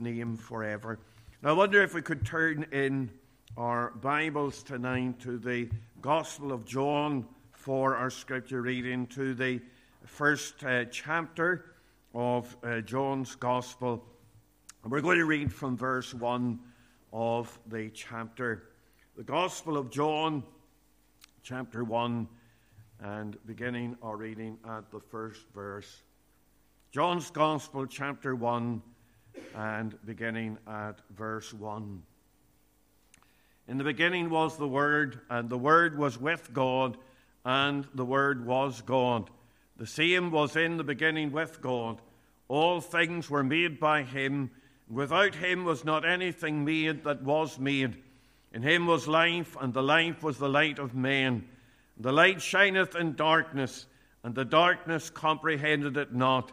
name forever. Now, I wonder if we could turn in our Bibles tonight to the Gospel of John for our scripture reading, to the first uh, chapter of uh, John's Gospel. And we're going to read from verse 1 of the chapter. The Gospel of John, chapter 1, and beginning our reading at the first verse. John's Gospel, chapter 1 and beginning at verse 1. In the beginning was the Word, and the Word was with God, and the Word was God. The same was in the beginning with God. All things were made by Him. Without Him was not anything made that was made. In Him was life, and the life was the light of men. The light shineth in darkness, and the darkness comprehended it not.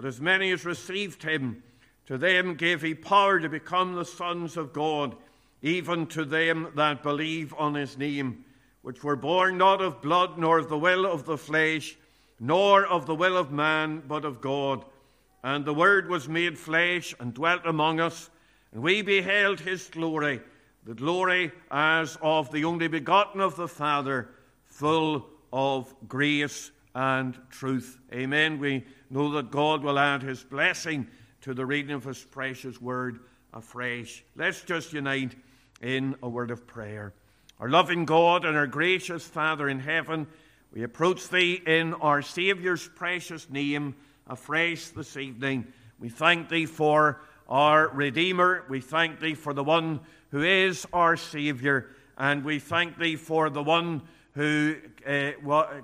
But as many as received him, to them gave he power to become the sons of God, even to them that believe on his name, which were born not of blood, nor of the will of the flesh, nor of the will of man, but of God. And the Word was made flesh and dwelt among us, and we beheld his glory, the glory as of the only begotten of the Father, full of grace and truth. Amen. We know that God will add his blessing to the reading of his precious word afresh. Let's just unite in a word of prayer. Our loving God and our gracious Father in heaven, we approach thee in our Saviour's precious name afresh this evening. We thank thee for our Redeemer. We thank thee for the one who is our Saviour. And we thank thee for the one who uh,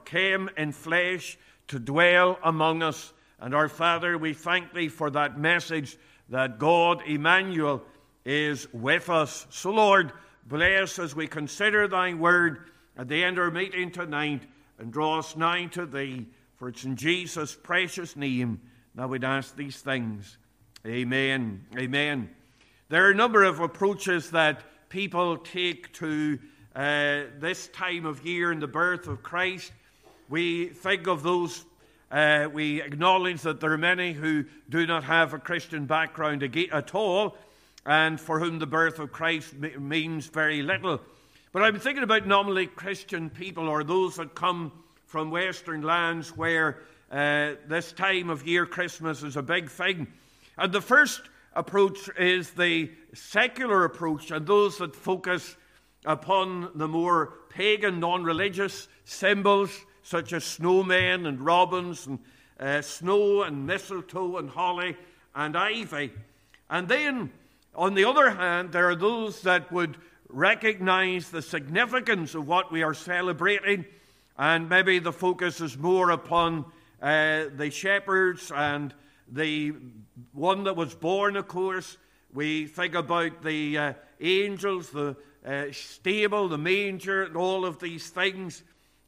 came in flesh to dwell among us. And our Father, we thank thee for that message that God, Emmanuel, is with us. So, Lord, bless as we consider thy word at the end of our meeting tonight and draw us nigh to thee. For it's in Jesus' precious name that we'd ask these things. Amen. Amen. There are a number of approaches that people take to uh, this time of year in the birth of Christ. We think of those, uh, we acknowledge that there are many who do not have a Christian background at all, and for whom the birth of Christ means very little. But I'm thinking about nominally Christian people or those that come from Western lands where uh, this time of year, Christmas, is a big thing. And the first approach is the secular approach, and those that focus upon the more pagan, non religious symbols such as snowmen and robins and uh, snow and mistletoe and holly and ivy. And then, on the other hand, there are those that would recognize the significance of what we are celebrating, and maybe the focus is more upon uh, the shepherds and the one that was born, of course. We think about the uh, angels, the uh, stable, the manger, and all of these things,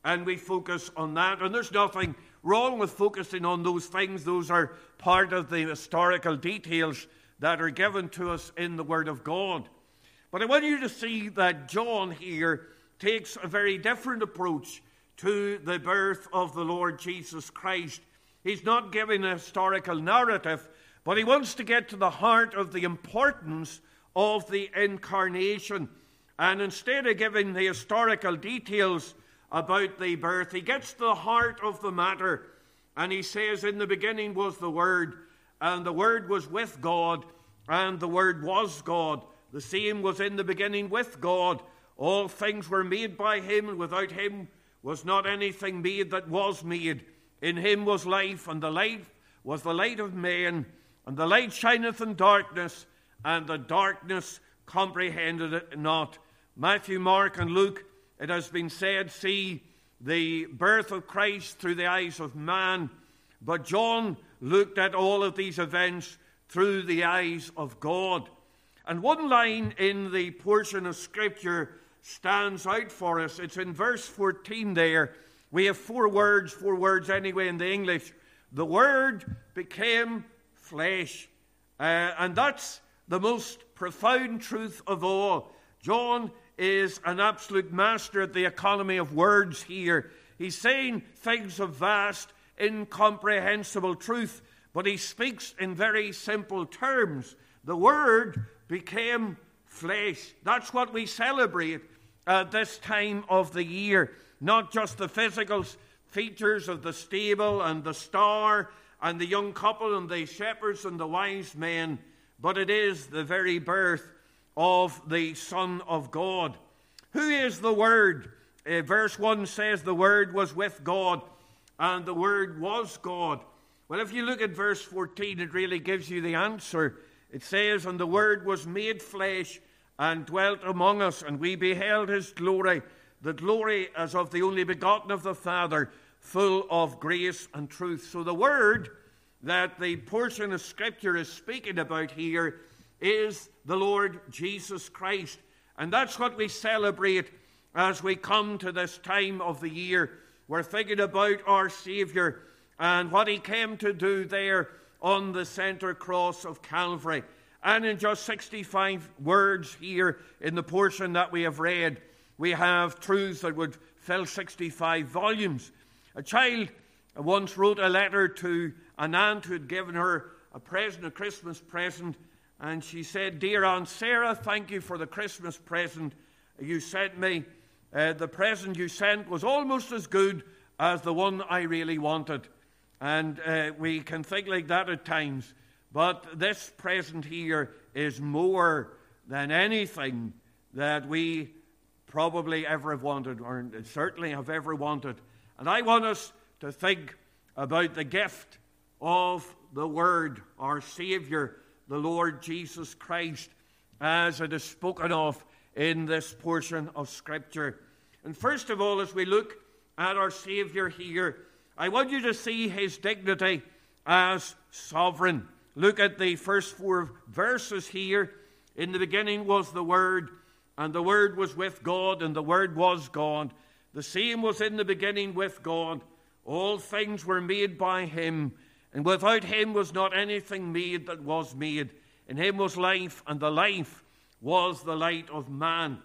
and we focus on that. And there's nothing wrong with focusing on those things, those are part of the historical details that are given to us in the Word of God. But I want you to see that John here takes a very different approach to the birth of the Lord Jesus Christ. He's not giving a historical narrative, but he wants to get to the heart of the importance of the incarnation. And instead of giving the historical details about the birth, he gets to the heart of the matter. And he says, In the beginning was the Word, and the Word was with God, and the Word was God. The same was in the beginning with God. All things were made by him, and without him was not anything made that was made. In him was life, and the light was the light of men, and the light shineth in darkness, and the darkness comprehended it not. Matthew, Mark, and Luke, it has been said, see the birth of Christ through the eyes of man. But John looked at all of these events through the eyes of God. And one line in the portion of Scripture stands out for us. It's in verse 14 there. We have four words, four words anyway in the English. The Word became flesh. Uh, and that's the most profound truth of all. John is an absolute master at the economy of words here. He's saying things of vast, incomprehensible truth, but he speaks in very simple terms. The Word became flesh. That's what we celebrate at this time of the year. Not just the physical features of the stable and the star and the young couple and the shepherds and the wise men, but it is the very birth of the Son of God. Who is the Word? Uh, verse 1 says the Word was with God, and the Word was God. Well, if you look at verse 14, it really gives you the answer. It says, And the Word was made flesh and dwelt among us, and we beheld his glory, the glory as of the only begotten of the Father, full of grace and truth. So the Word that the portion of Scripture is speaking about here is the Lord Jesus Christ. And that's what we celebrate as we come to this time of the year. We're thinking about our Savior and what he came to do there on the center cross of Calvary. And in just 65 words here in the portion that we have read, we have truths that would fill 65 volumes. A child once wrote a letter to an aunt who had given her a present, a Christmas present, and she said, Dear Aunt Sarah, thank you for the Christmas present you sent me. Uh, the present you sent was almost as good as the one I really wanted. And uh, we can think like that at times. But this present here is more than anything that we probably ever have wanted, or certainly have ever wanted. And I want us to think about the gift of the Word, our Savior, the Lord Jesus Christ, as it is spoken of in this portion of Scripture. And first of all, as we look at our Savior here, I want you to see his dignity as sovereign. Look at the first four verses here. In the beginning was the Word, and the Word was with God, and the Word was God. The same was in the beginning with God. All things were made by him, and without him was not anything made that was made. In him was life, and the life was the light of man.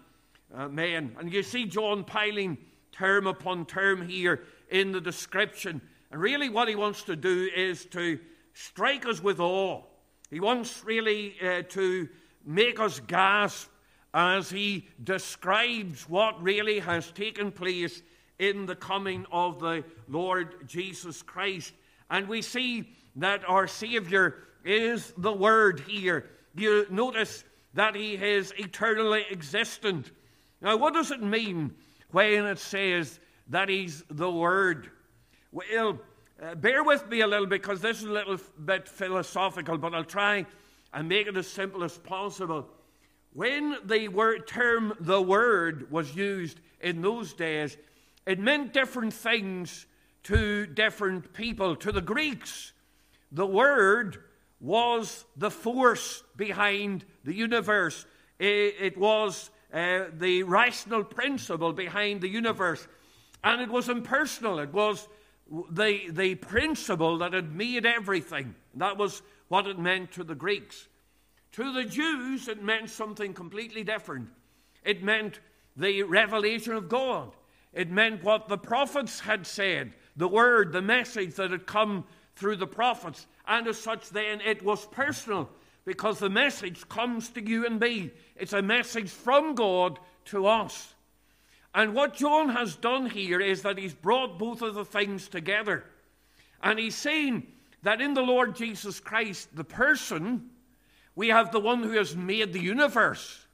Uh, man. And you see John piling term upon term here in the description. And really, what he wants to do is to strike us with awe. He wants really uh, to make us gasp as he describes what really has taken place in the coming of the Lord Jesus Christ. And we see that our Savior is the Word here. You notice that he is eternally existent. Now, what does it mean when it says that he's the Word? Well, uh, bear with me a little because this is a little bit philosophical, but I'll try and make it as simple as possible. When the word, term the Word was used in those days, it meant different things to different people. To the Greeks, the Word was the force behind the universe, it, was uh, the rational principle behind the universe. And it was impersonal. It was the, the principle that had made everything. That was what it meant to the Greeks. To the Jews, it meant something completely different. It meant the revelation of God. It meant what the prophets had said, the word, the message that had come through the prophets. And as such, then, it was personal because the message comes to you and me. It's a message from God to us. And what John has done here is that he's brought both of the things together. And he's saying that in the Lord Jesus Christ, the person, we have the one who has made the universe.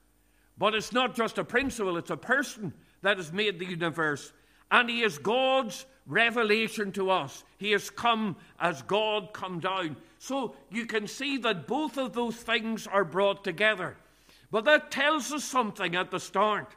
But it's not just a principle, it's a person that has made the universe. And he is God's revelation to us. He has come as God come down. So you can see that both of those things are brought together. But that tells us something at the start.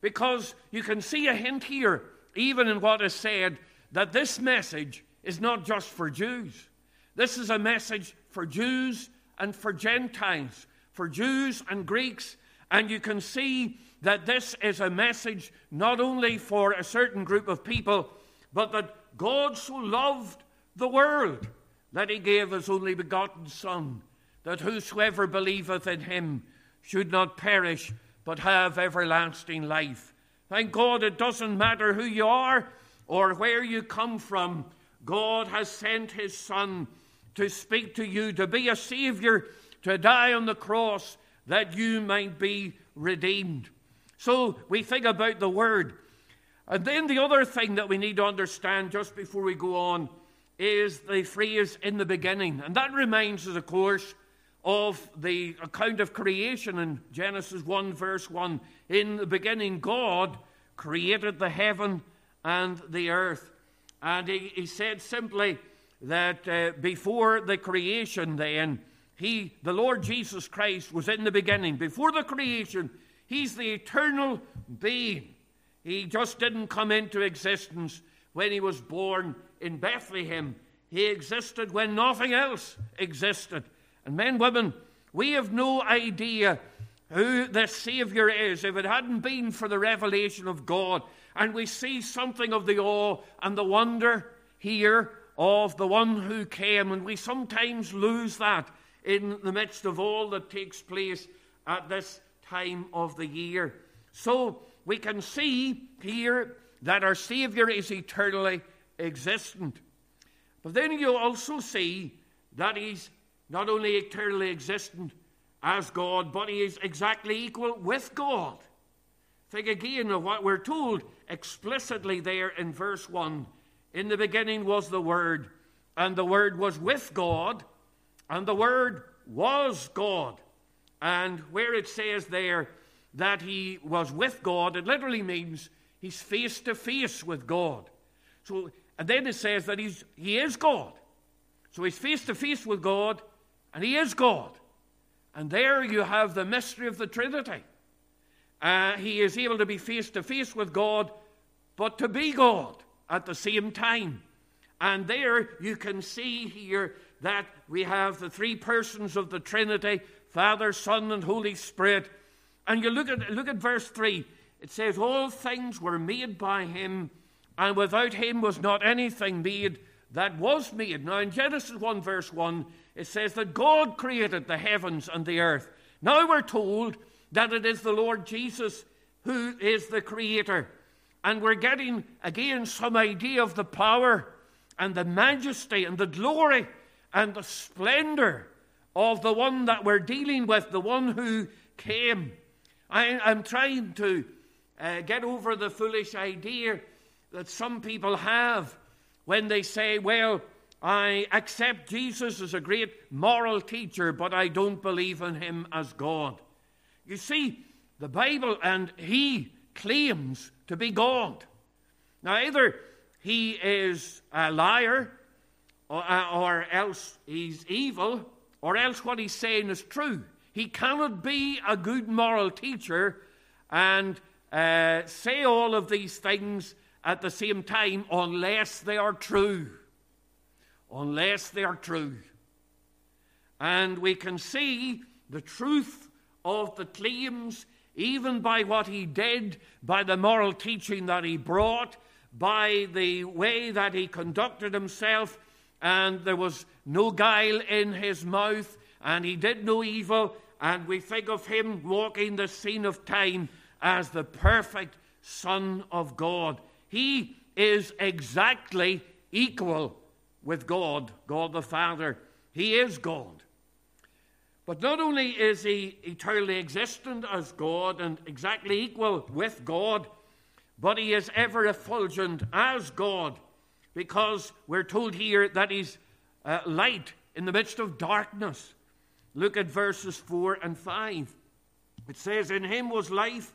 Because you can see a hint here, even in what is said, that this message is not just for Jews. This is a message for Jews and for Gentiles. for Jews and Greeks, and you can see that this is a message not only for a certain group of people, but that God so loved the world that he gave his only begotten Son, that whosoever believeth in him should not perish, but have everlasting life. Thank God it doesn't matter who you are or where you come from. God has sent his Son to speak to you, to be a Savior, to die on the cross that you might be redeemed. So we think about the Word. And then the other thing that we need to understand just before we go on is the phrase in the beginning. And that reminds us, of course, of the account of creation in Genesis 1, verse 1. In the beginning, God created the heaven and the earth. And he, he said simply that uh, before the creation, then, he, the Lord Jesus Christ, was in the beginning. Before the creation, he's the eternal being. He just didn't come into existence when he was born in Bethlehem. He existed when nothing else existed. And men, women, we have no idea who the Savior is if it hadn't been for the revelation of God. And we see something of the awe and the wonder here of the one who came. And we sometimes lose that in the midst of all that takes place at this time of the year. So we can see here that our Savior is eternally existent. But then you also see that He's not only eternally existent as God, but He is exactly equal with God. Think again of what we're told explicitly there in verse 1. In the beginning was the Word, and the Word was with God, and the Word was God. And where it says there, that he was with God, it literally means he's face to face with God. So, and then it says that he's, he is God. So he's face to face with God, and he is God. And there you have the mystery of the Trinity. Uh, he is able to be face to face with God, but to be God at the same time. And there you can see here that we have the three persons of the Trinity Father, Son, and Holy Spirit and you look at, look at verse 3. It says, All things were made by him, and without him was not anything made that was made. Now, in Genesis 1, verse 1, it says that God created the heavens and the earth. Now we're told that it is the Lord Jesus who is the creator. And we're getting, again, some idea of the power and the majesty and the glory and the splendor of the one that we're dealing with, the one who came. I, am trying to uh, get over the foolish idea that some people have when they say, Well, I accept Jesus as a great moral teacher, but I don't believe in him as God. You see, the Bible, and he claims to be God. Now, either he is a liar, or, uh, or else he's evil, or else what he's saying is true. He cannot be a good moral teacher and uh, say all of these things at the same time unless they are true. Unless they are true. And we can see the truth of the claims even by what he did, by the moral teaching that he brought, by the way that he conducted himself, and there was no guile in his mouth, and he did no evil, and we think of him walking the scene of time as the perfect Son of God. He is exactly equal with God, God the Father. He is God. But not only is he eternally existent as God and exactly equal with God, but he is ever effulgent as God, because we're told here that he's uh, light in the midst of darkness. Look at verses 4 and 5. It says, In him was life,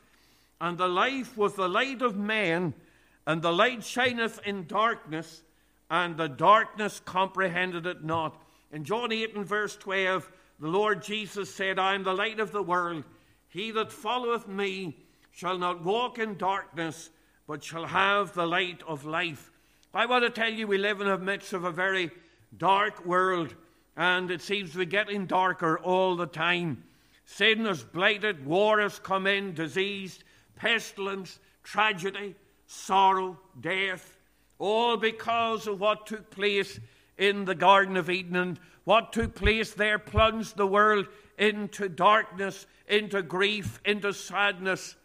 and the life was the light of men, and the light shineth in darkness, and the darkness comprehended it not. In John 8 and verse 12, the Lord Jesus said, I am the light of the world. He that followeth me shall not walk in darkness, but shall have the light of life. I want to tell you, we live in the midst of a very dark world and it seems to be getting darker all the time. Sin has blighted, war has come in, disease, pestilence, tragedy, sorrow, death, all because of what took place in the Garden of Eden and what took place there plunged the world into darkness, into grief, into sadness.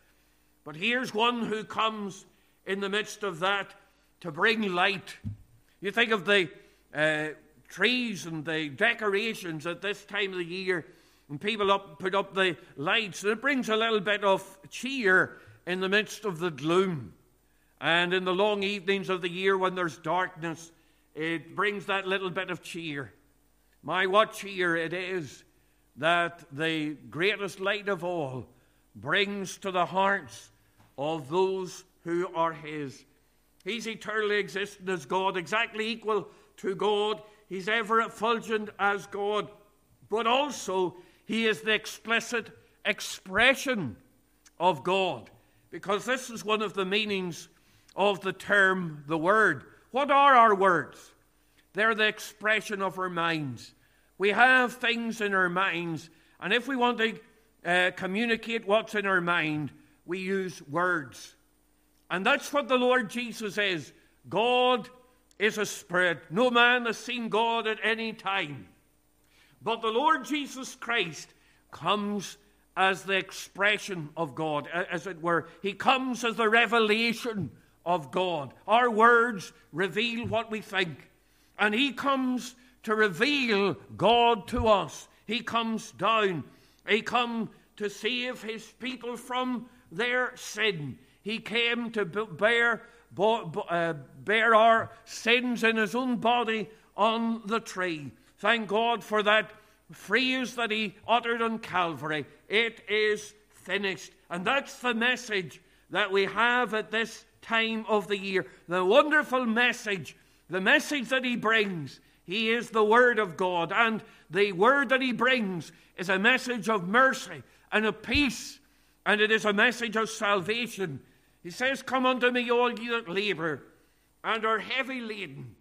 But here's one who comes in the midst of that to bring light. You think of the uh, trees and the decorations at this time of the year, and people up, put up the lights, and it brings a little bit of cheer in the midst of the gloom. And in the long evenings of the year when there's darkness, it brings that little bit of cheer. My, what cheer it is that the greatest light of all brings to the hearts of those who are His. He's eternally existent as God, exactly equal to God. He's ever effulgent as God, but also He is the explicit expression of God, because this is one of the meanings of the term the Word. What are our words? They're the expression of our minds. We have things in our minds, and if we want to uh, communicate what's in our mind, we use words. And that's what the Lord Jesus is. God is a spirit. No man has seen God at any time. But the Lord Jesus Christ comes as the expression of God, as it were. He comes as the revelation of God. Our words reveal what we think. And He comes to reveal God to us. He comes down. He come to save his people from their sin. He came to bear, Uh, bear our sins in his own body on the tree. Thank God for that phrase that he uttered on Calvary. It is finished. And that's the message that we have at this time of the year. The wonderful message, the message that he brings he is the Word of God, and the Word that He brings is a message of mercy and of peace, and it is a message of salvation. He says, Come unto me, all ye that labor and are heavy laden,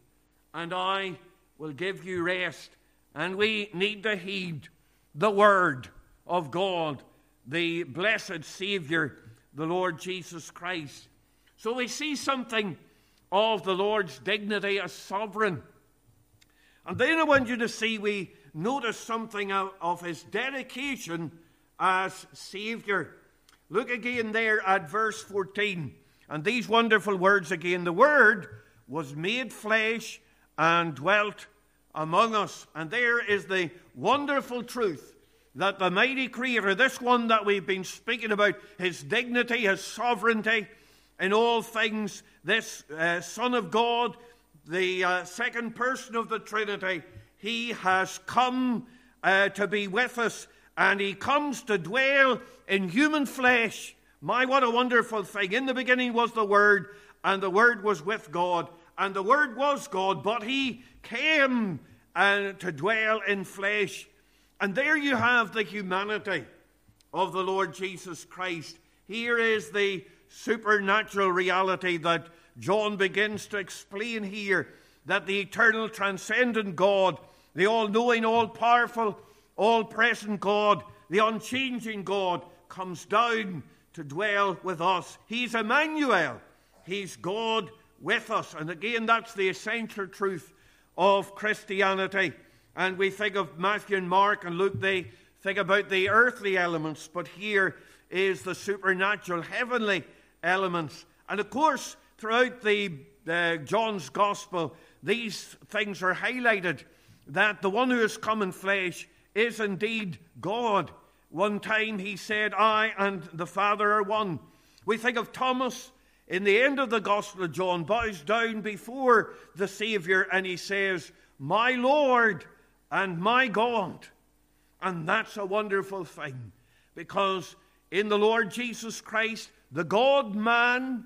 and I will give you rest. And we need to heed the Word of God, the blessed Savior, the Lord Jesus Christ. So we see something of the Lord's dignity as sovereign. And then I want you to see we notice something of his dedication as Savior. Look again there at verse 14. And these wonderful words again the Word was made flesh and dwelt among us. And there is the wonderful truth that the mighty Creator, this one that we've been speaking about, his dignity, his sovereignty in all things, this uh, Son of God, the uh, second person of the Trinity, he has come uh, to be with us and he comes to dwell in human flesh. My, what a wonderful thing. In the beginning was the Word, and the Word was with God, and the Word was God, but he came uh, to dwell in flesh. And there you have the humanity of the Lord Jesus Christ. Here is the supernatural reality that John begins to explain here that the eternal, transcendent God, the all knowing, all powerful, all present God, the unchanging God, comes down to dwell with us. He's Emmanuel, He's God with us. And again, that's the essential truth of Christianity. And we think of Matthew and Mark and Luke, they think about the earthly elements, but here is the supernatural, heavenly elements. And of course, throughout the uh, John's Gospel, these things are highlighted that the one who has come in flesh is indeed God. One time he said, I and the Father are one. We think of Thomas in the end of the Gospel of John, bows down before the Savior and he says, My Lord and my God. And that's a wonderful thing because in the Lord Jesus Christ, the God man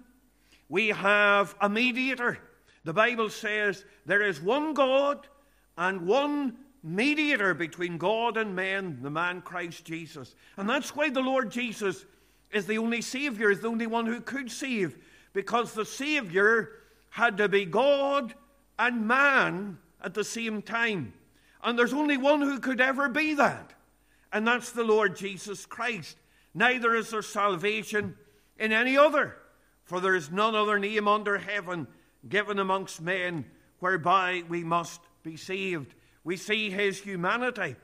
we have a mediator. The Bible says there is one God and one mediator between God and men, the man Christ Jesus. And that's why the Lord Jesus is the only Savior, is the only one who could save, because the Savior had to be God and man at the same time. And there's only one who could ever be that. and that's the Lord Jesus Christ. Neither is there salvation in any other, for there is none other name under heaven given amongst men whereby we must be saved. We see his humanity,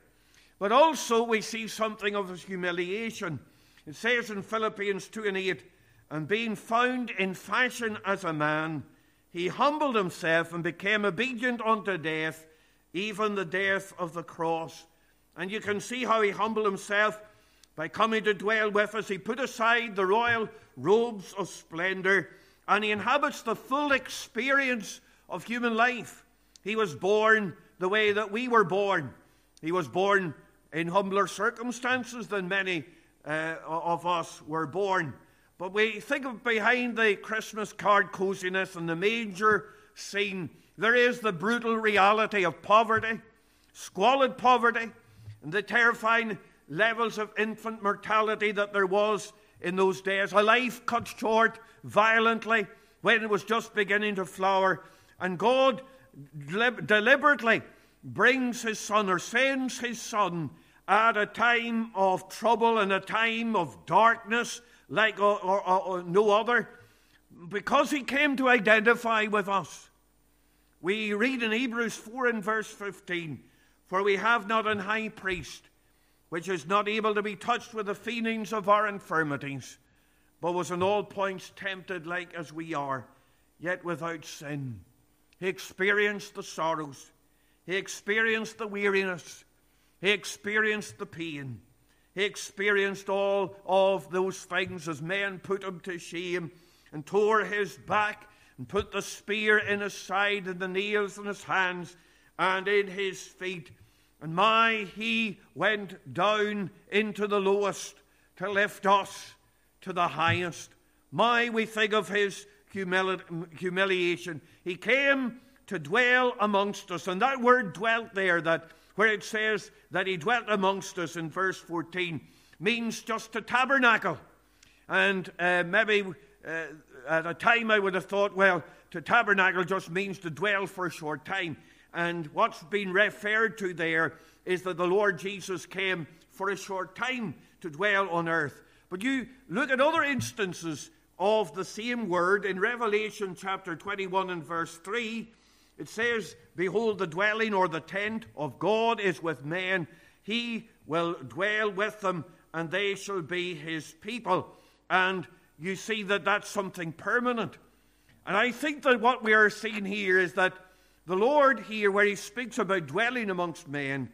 but also we see something of his humiliation. It says in Philippians 2 and 8, and being found in fashion as a man, he humbled himself and became obedient unto death, even the death of the cross. And you can see how he humbled himself by coming to dwell with us. He put aside the royal robes of splendor and he inhabits the full experience of human life. He was born the way that we were born. He was born in humbler circumstances than many uh, of us were born. But we think of behind the Christmas card coziness and the major scene, there is the brutal reality of poverty, squalid poverty, and the terrifying levels of infant mortality that there was in those days. A life cut short violently when it was just beginning to flower. And God deliberately brings his son or sends his son at a time of trouble and a time of darkness like or, or, or no other because he came to identify with us. We read in Hebrews 4 and verse 15 For we have not an high priest which is not able to be touched with the feelings of our infirmities, but was in all points tempted like as we are, yet without sin. He experienced the sorrows, he experienced the weariness, he experienced the pain, he experienced all of those things as men put him to shame and tore his back and put the spear in his side and the nails in his hands and in his feet. And my, he went down into the lowest to lift us to the highest. My, we think of his humiliation. He came to dwell amongst us. And that word dwelt there, that where it says that he dwelt amongst us in verse 14, means just to tabernacle. And uh, maybe uh, at a time I would have thought, well, to tabernacle just means to dwell for a short time. And what's been referred to there is that the Lord Jesus came for a short time to dwell on earth. But you look at other instances of the same word in Revelation chapter 21 and verse 3. It says, Behold, the dwelling or the tent of God is with men. He will dwell with them, and they shall be his people. And you see that that's something permanent. And I think that what we are seeing here is that the Lord here, where he speaks about dwelling amongst men,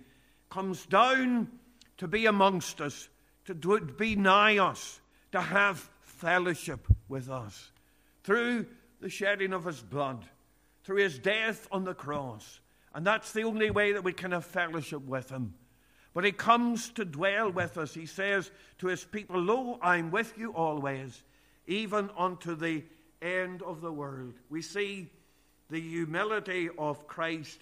comes down to be amongst us, to be nigh us, to have fellowship with us through the shedding of his blood, through his death on the cross. And that's the only way that we can have fellowship with him. But he comes to dwell with us. He says to his people, Lo, I'm with you always, even unto the end of the world. We see the humility of Christ,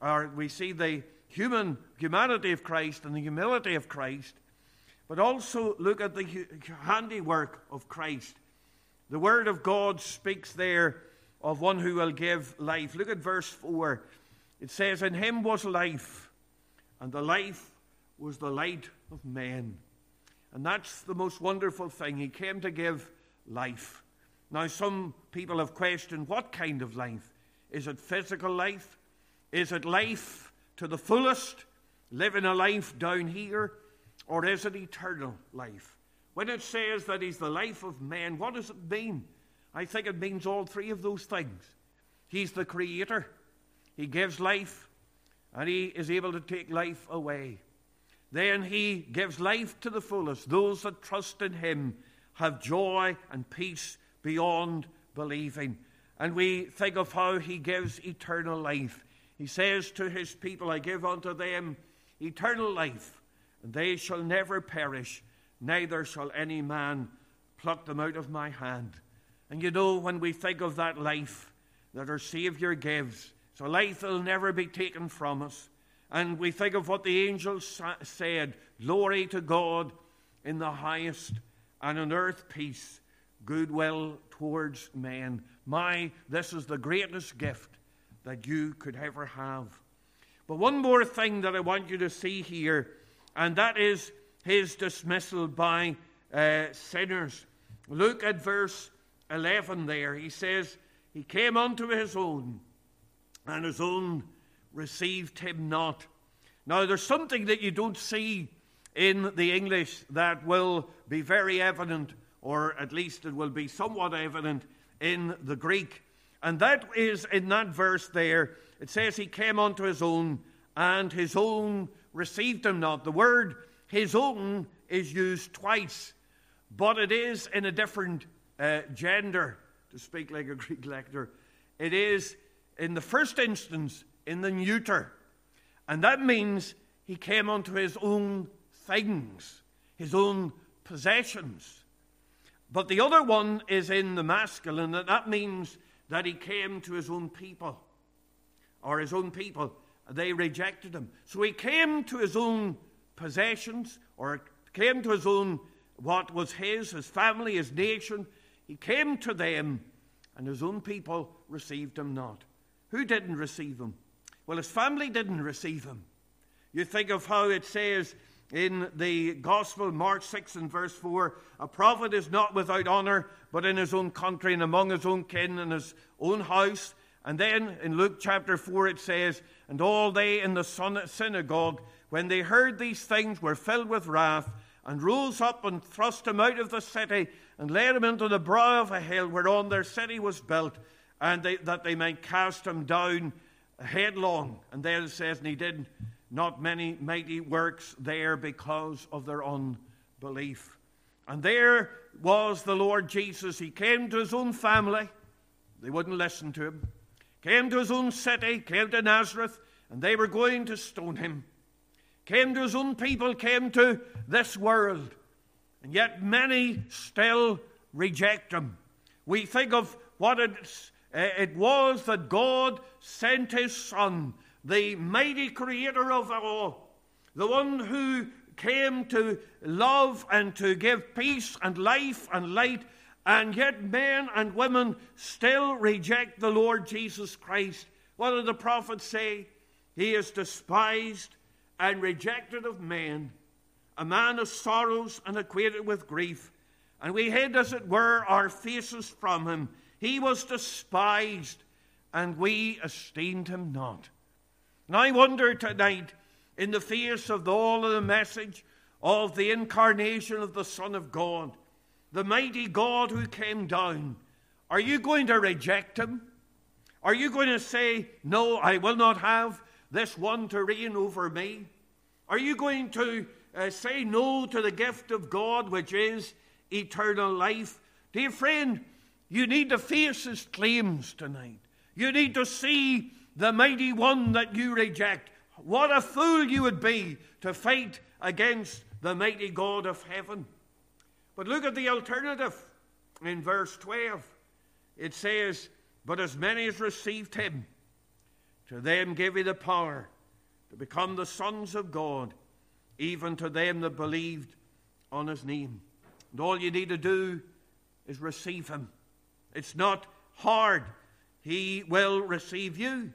or we see the human humanity of Christ and the humility of Christ, but also look at the handiwork of Christ. The Word of God speaks there of one who will give life. Look at verse 4. It says, In him was life, and the life was the light of men. And that's the most wonderful thing. He came to give life. Now, some people have questioned what kind of life? Is it physical life? Is it life to the fullest, living a life down here? Or is it eternal life? When it says that He's the life of man, what does it mean? I think it means all three of those things. He's the Creator, He gives life, and He is able to take life away. Then He gives life to the fullest. Those that trust in Him have joy and peace beyond believing. And we think of how he gives eternal life. He says to his people, I give unto them eternal life, they shall never perish, neither shall any man pluck them out of my hand. And you know, when we think of that life that our Savior gives, so life will never be taken from us. And we think of what the angels said Glory to God in the highest, and on earth peace, goodwill towards men. My, this is the greatest gift that you could ever have. But one more thing that I want you to see here and that is his dismissal by uh, sinners. Look at verse 11 there. He says, He came unto his own, and his own received him not. Now, there's something that you don't see in the English that will be very evident, or at least it will be somewhat evident in the Greek. And that is in that verse there. It says, He came unto his own, and his own received him not. The word his own is used twice, but it is in a different uh, gender, to speak like a Greek lector. It is, in the first instance, in the neuter. And that means he came unto his own things, his own possessions. But the other one is in the masculine, and that means that he came to his own people, or his own people. They rejected him. So he came to his own possessions, or came to his own, what was his, his family, his nation. He came to them, and his own people received him not. Who didn't receive him? Well, his family didn't receive him. You think of how it says in the Gospel, Mark 6 and verse 4 a prophet is not without honor, but in his own country and among his own kin and his own house. And then in Luke chapter 4 it says, And all they in the synagogue, when they heard these things, were filled with wrath, and rose up and thrust him out of the city, and led him into the brow of a hill whereon their city was built, and they, that they might cast him down headlong. And then it says, And he did not many mighty works there because of their unbelief. And there was the Lord Jesus. He came to his own family, they wouldn't listen to him. Came to his own city, came to Nazareth, and they were going to stone him. Came to his own people, came to this world, and yet many still reject him. We think of what it eh, was that God sent his Son the mighty creator of all, the one who came to love and to give peace and life and light, and yet men and women still reject the Lord Jesus Christ. What did the prophets say? He is despised and rejected of men, a man of sorrows and acquainted with grief. And we hid, as it were, our faces from him. He was despised, and we esteemed him not. And I wonder tonight, in the face of all of the message of the incarnation of the Son of God, the mighty God who came down, are you going to reject him? Are you going to say, No, I will not have this one to reign over me? Are you going to uh, say no to the gift of God, which is eternal life? Dear friend, you need to face his claims tonight. You need to see the mighty one that you reject. What a fool you would be to fight against the mighty God of heaven. But look at the alternative in verse 12. It says, But as many as received him, to them gave he the power to become the sons of God, even to them that believed on his name. And all you need to do is receive him. It's not hard. He will receive you.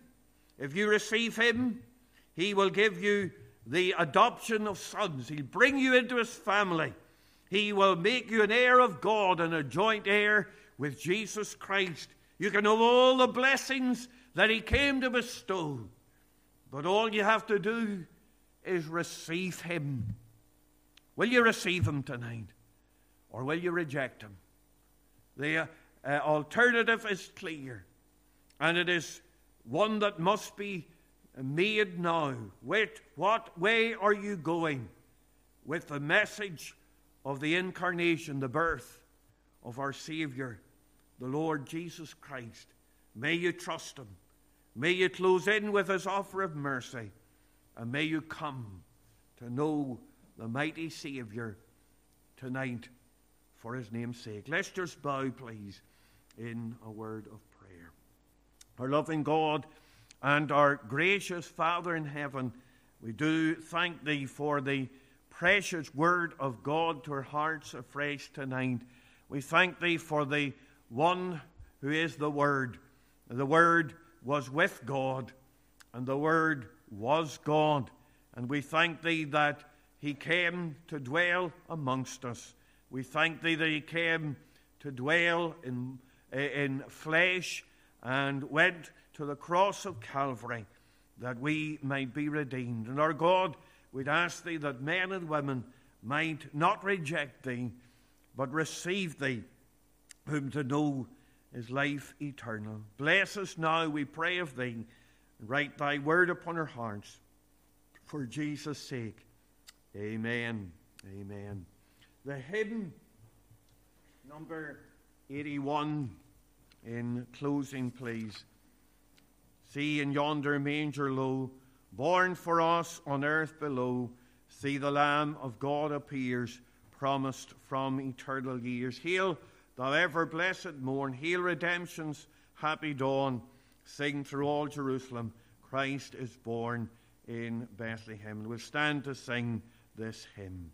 If you receive him, he will give you the adoption of sons. He'll bring you into his family. He will make you an heir of God and a joint heir with Jesus Christ. You can have all the blessings that he came to bestow. But all you have to do is receive him. Will you receive him tonight? Or will you reject him? The uh, uh, alternative is clear. And it is one that must be made now. With what way are you going? With the message of the incarnation, the birth of our Savior, the Lord Jesus Christ. May you trust Him. May you close in with His offer of mercy. And may you come to know the mighty Savior tonight for His name's sake. Let's just bow, please, in a word of prayer. our loving God and our gracious Father in heaven, we do thank Thee for the precious word of God to our hearts afresh tonight. We thank Thee for the one who is the Word. The Word was with God, and the Word was God. And we thank Thee that he came to dwell amongst us. We thank thee that he came to dwell in, in flesh and went to the cross of Calvary that we might be redeemed. And our God, we'd ask thee that men and women might not reject thee, but receive thee, whom to know is life eternal. Bless us now, we pray of thee, write thy word upon our hearts. For Jesus' sake. Amen. Amen. The hymn number 81 in closing, please. See in yonder manger low, born for us on earth below, see the Lamb of God appears, promised from eternal years. Hail, thou ever blessed morn, hail redemption's happy dawn. Sing through all Jerusalem, Christ is born in Bethlehem. We'll stand to sing this hymn.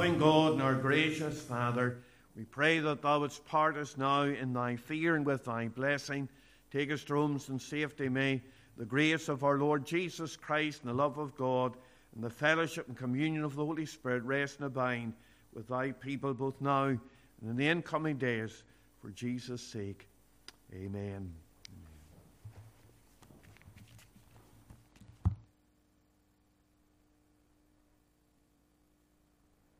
Loving God and our gracious Father, we pray that thou wouldst part us now in thy fear and with thy blessing. Take us to homes in safety. May the grace of our Lord Jesus Christ and the love of God and the fellowship and communion of the Holy Spirit rest and abide with thy people both now and in the incoming days for Jesus' sake. Amen.